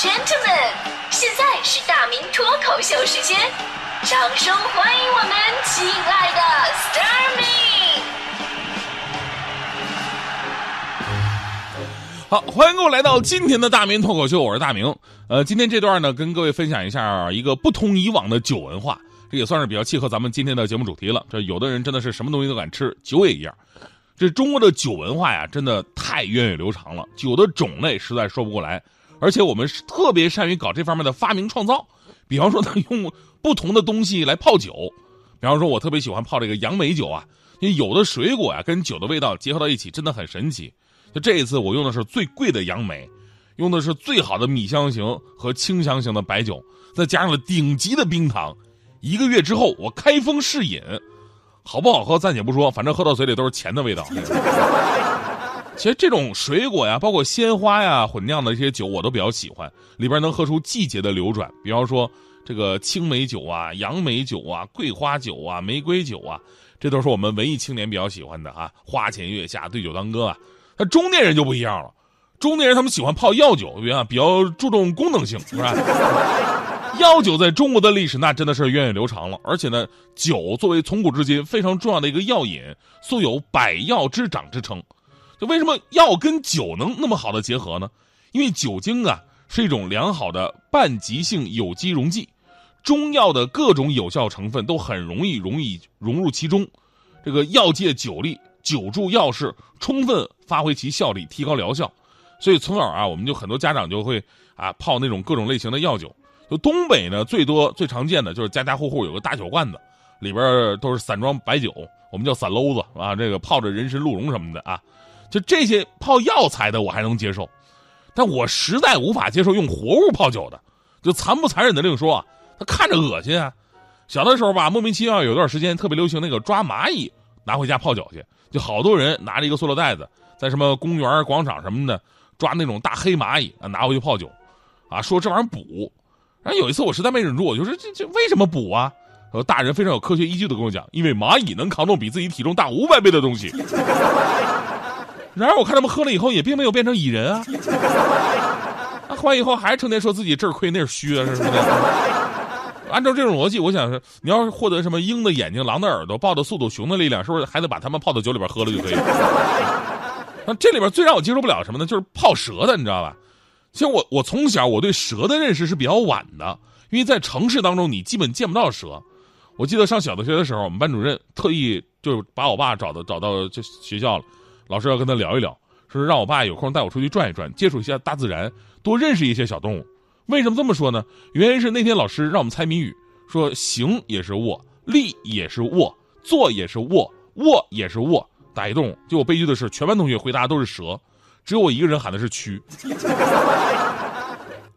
gentlemen，现在是大明脱口秀时间，掌声欢迎我们亲爱的 Starmy。好，欢迎各位来到今天的大明脱口秀，我是大明。呃，今天这段呢，跟各位分享一下一个不同以往的酒文化，这也算是比较契合咱们今天的节目主题了。这有的人真的是什么东西都敢吃，酒也一样。这中国的酒文化呀，真的太源远流长了，酒的种类实在说不过来。而且我们是特别善于搞这方面的发明创造，比方说他，用不同的东西来泡酒。比方说，我特别喜欢泡这个杨梅酒啊，因为有的水果呀跟酒的味道结合到一起，真的很神奇。就这一次，我用的是最贵的杨梅，用的是最好的米香型和清香型的白酒，再加上了顶级的冰糖。一个月之后，我开封试饮。好不好喝暂且不说，反正喝到嘴里都是钱的味道。其实这种水果呀，包括鲜花呀混酿的这些酒，我都比较喜欢，里边能喝出季节的流转。比方说这个青梅酒啊、杨梅酒啊、桂花酒啊、玫瑰酒啊，这都是我们文艺青年比较喜欢的啊。花前月下，对酒当歌啊。那中年人就不一样了，中年人他们喜欢泡药酒，比较注重功能性，是吧？药酒在中国的历史那真的是源远流长了，而且呢，酒作为从古至今非常重要的一个药饮，素有百药之长之称。就为什么药跟酒能那么好的结合呢？因为酒精啊是一种良好的半极性有机溶剂，中药的各种有效成分都很容易容易融入其中。这个药界酒力，酒助药势，充分发挥其效力，提高疗效。所以从小啊，我们就很多家长就会啊泡那种各种类型的药酒。就东北呢，最多最常见的就是家家户户有个大酒罐子，里边都是散装白酒，我们叫散篓子啊。这个泡着人参、鹿茸什么的啊，就这些泡药材的我还能接受，但我实在无法接受用活物泡酒的。就残不残忍的另说啊，他看着恶心啊。小的时候吧，莫名其妙有段时间特别流行那个抓蚂蚁拿回家泡酒去，就好多人拿着一个塑料袋子，在什么公园、广场什么的抓那种大黑蚂蚁啊，拿回去泡酒，啊，说这玩意儿补。然后有一次我实在没忍住，我就说这这为什么补啊？呃，大人非常有科学依据的跟我讲，因为蚂蚁能扛动比自己体重大五百倍的东西。然而我看他们喝了以后也并没有变成蚁人啊。喝完以后还成天说自己这儿亏那儿虚啊，是不是？按照这种逻辑，我想是你要是获得什么鹰的眼睛、狼的耳朵、豹的速度、熊的力量，是不是还得把它们泡到酒里边喝了就可以了？那这里边最让我接受不了什么呢？就是泡蛇的，你知道吧？其实我我从小我对蛇的认识是比较晚的，因为在城市当中你基本见不到蛇。我记得上小的学的时候，我们班主任特意就把我爸找到找到这学校了，老师要跟他聊一聊，说让我爸有空带我出去转一转，接触一下大自然，多认识一些小动物。为什么这么说呢？原因是那天老师让我们猜谜语，说行也是卧，立也是卧，坐也是卧，卧也是卧，打一动物。结果悲剧的是，全班同学回答都是蛇。只有我一个人喊的是蛆。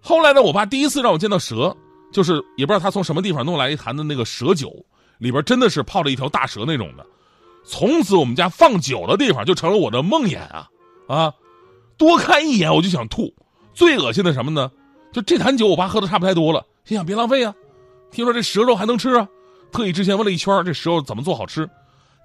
后来呢，我爸第一次让我见到蛇，就是也不知道他从什么地方弄来一坛子那个蛇酒，里边真的是泡了一条大蛇那种的。从此我们家放酒的地方就成了我的梦魇啊啊！多看一眼我就想吐。最恶心的什么呢？就这坛酒我爸喝的差不太多了，心想别浪费啊。听说这蛇肉还能吃啊，特意之前问了一圈这蛇肉怎么做好吃，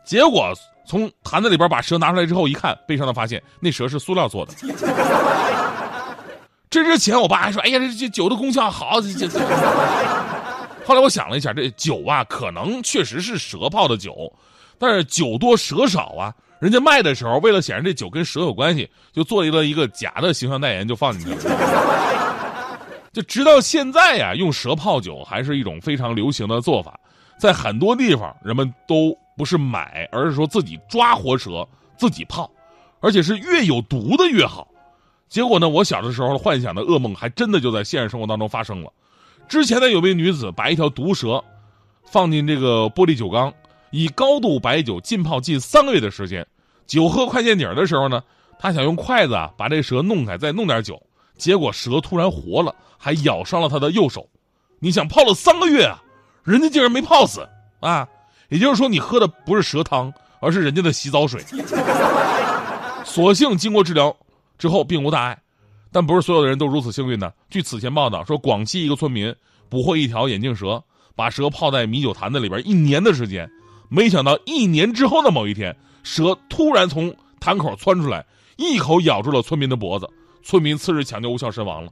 结果。从坛子里边把蛇拿出来之后，一看，悲伤的发现那蛇是塑料做的。这之前我爸还说：“哎呀，这这酒的功效好。”这这。后来我想了一下，这酒啊，可能确实是蛇泡的酒，但是酒多蛇少啊。人家卖的时候，为了显示这酒跟蛇有关系，就做了一个一个假的形象代言，就放进去了。就直到现在呀，用蛇泡酒还是一种非常流行的做法，在很多地方人们都。不是买，而是说自己抓活蛇自己泡，而且是越有毒的越好。结果呢，我小的时候幻想的噩梦还真的就在现实生活当中发生了。之前呢，有位女子把一条毒蛇放进这个玻璃酒缸，以高度白酒浸泡近三个月的时间。酒喝快见底儿的时候呢，他想用筷子啊把这蛇弄开，再弄点酒，结果蛇突然活了，还咬伤了他的右手。你想泡了三个月啊，人家竟然没泡死啊！也就是说，你喝的不是蛇汤，而是人家的洗澡水。所幸经过治疗之后并无大碍，但不是所有的人都如此幸运的。据此前报道说，广西一个村民捕获一条眼镜蛇，把蛇泡在米酒坛子里边一年的时间，没想到一年之后的某一天，蛇突然从坛口窜出来，一口咬住了村民的脖子，村民次日抢救无效身亡了。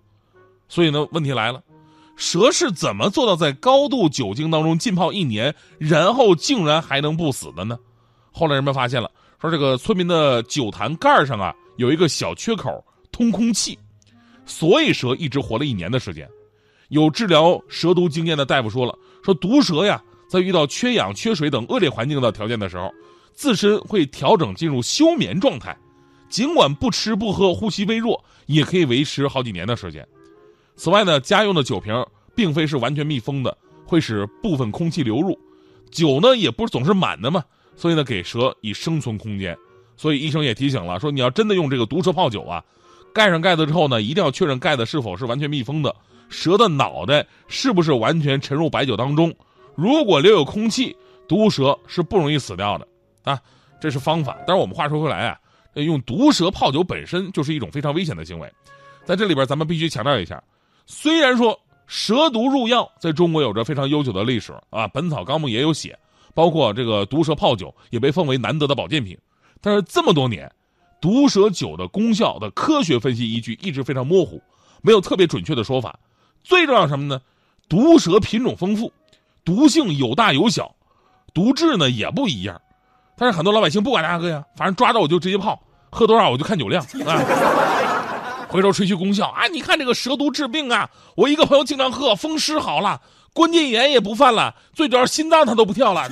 所以呢，问题来了，蛇是怎么做到在高度酒精当中浸泡一年，然后竟然还能不死的呢？后来人们发现了，说这个村民的酒坛盖上啊有一个小缺口，通空气，所以蛇一直活了一年的时间。有治疗蛇毒经验的大夫说了，说毒蛇呀，在遇到缺氧、缺水等恶劣环境的条件的时候，自身会调整进入休眠状态。尽管不吃不喝，呼吸微弱，也可以维持好几年的时间。此外呢，家用的酒瓶并非是完全密封的，会使部分空气流入。酒呢，也不是总是满的嘛，所以呢，给蛇以生存空间。所以医生也提醒了，说你要真的用这个毒蛇泡酒啊，盖上盖子之后呢，一定要确认盖子是否是完全密封的，蛇的脑袋是不是完全沉入白酒当中。如果留有空气，毒蛇是不容易死掉的啊。这是方法。但是我们话说回来啊。用毒蛇泡酒本身就是一种非常危险的行为，在这里边咱们必须强调一下，虽然说蛇毒入药在中国有着非常悠久的历史啊，《本草纲目》也有写，包括这个毒蛇泡酒也被奉为难得的保健品，但是这么多年，毒蛇酒的功效的科学分析依据一直非常模糊，没有特别准确的说法。最重要什么呢？毒蛇品种丰富，毒性有大有小，毒质呢也不一样。但是很多老百姓不管那个呀，反正抓着我就直接泡，喝多少我就看酒量啊。回头吹嘘功效啊，你看这个蛇毒治病啊，我一个朋友经常喝，风湿好了，关节炎也不犯了，最主要心脏他都不跳了。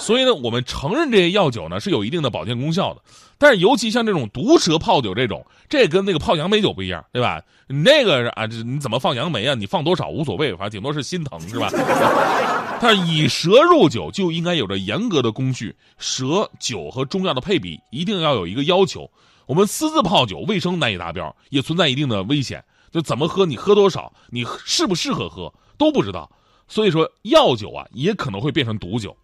所以呢，我们承认这些药酒呢是有一定的保健功效的，但是尤其像这种毒蛇泡酒这种，这跟那个泡杨梅酒不一样，对吧？那个啊，这你怎么放杨梅啊？你放多少无所谓，反正顶多是心疼，是吧？但以蛇入酒就应该有着严格的工序，蛇酒和中药的配比一定要有一个要求。我们私自泡酒，卫生难以达标，也存在一定的危险。就怎么喝，你喝多少，你适不适合喝都不知道。所以说，药酒啊，也可能会变成毒酒。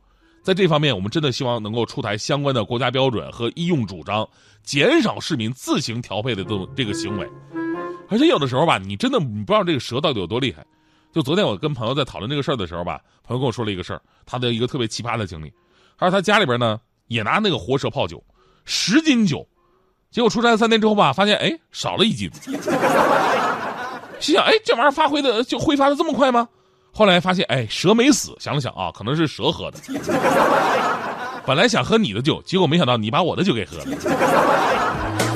在这方面，我们真的希望能够出台相关的国家标准和医用主张，减少市民自行调配的这种这个行为。而且有的时候吧，你真的你不知道这个蛇到底有多厉害。就昨天我跟朋友在讨论这个事儿的时候吧，朋友跟我说了一个事儿，他的一个特别奇葩的经历。他说他家里边呢也拿那个活蛇泡酒，十斤酒，结果出差三天之后吧，发现哎少了一斤。心想哎这玩意儿发挥的就挥发的这么快吗？后来发现，哎，蛇没死。想了想啊，可能是蛇喝的。本来想喝你的酒，结果没想到你把我的酒给喝了。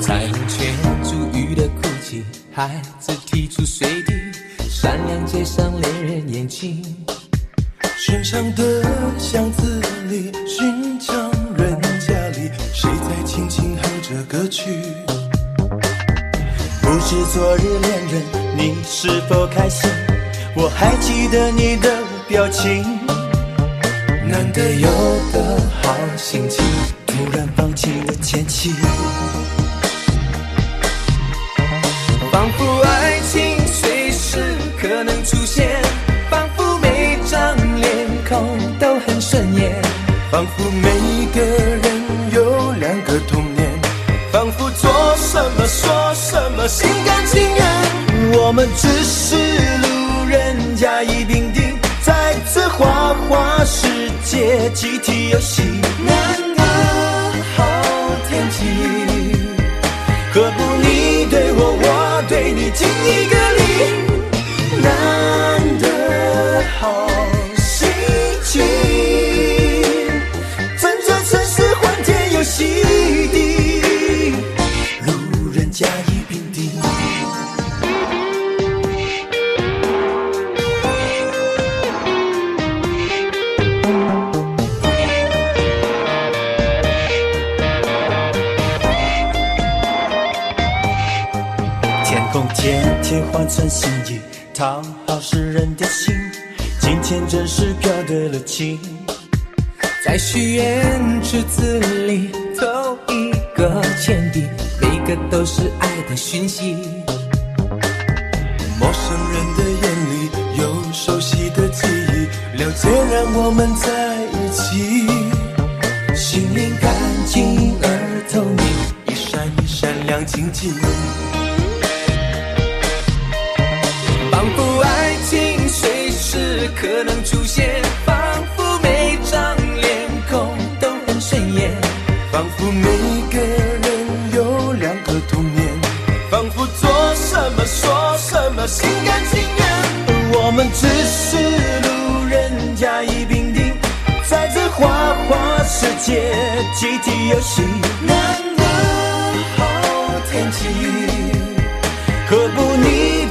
彩虹圈珠玉的哭泣，孩子提出水滴，闪亮街上恋人眼睛。的巷子里，寻常人家里，谁在轻轻哼着歌曲？不知昨日恋人，你是否开心？我还记得你的表情，难得有的好心情，突然放弃了前妻，仿佛爱情随时可能出现，仿佛每张脸孔都很顺眼，仿佛每个人有两个童年，仿佛做什么说什么心甘情愿，我们只是路。人甲乙丙丁，在此花花世界集体游戏，难得好天气，何不你对我，我对你，敬一个换成心意，讨好世人的心。今天真是飘对了情，在许愿池子里投一个钱币，每个都是爱的讯息。陌生人的眼里有熟悉的记忆，了解让我们在一起。心灵干净而透明，一闪一闪亮晶晶。界集体游戏。难得好天气，何不你？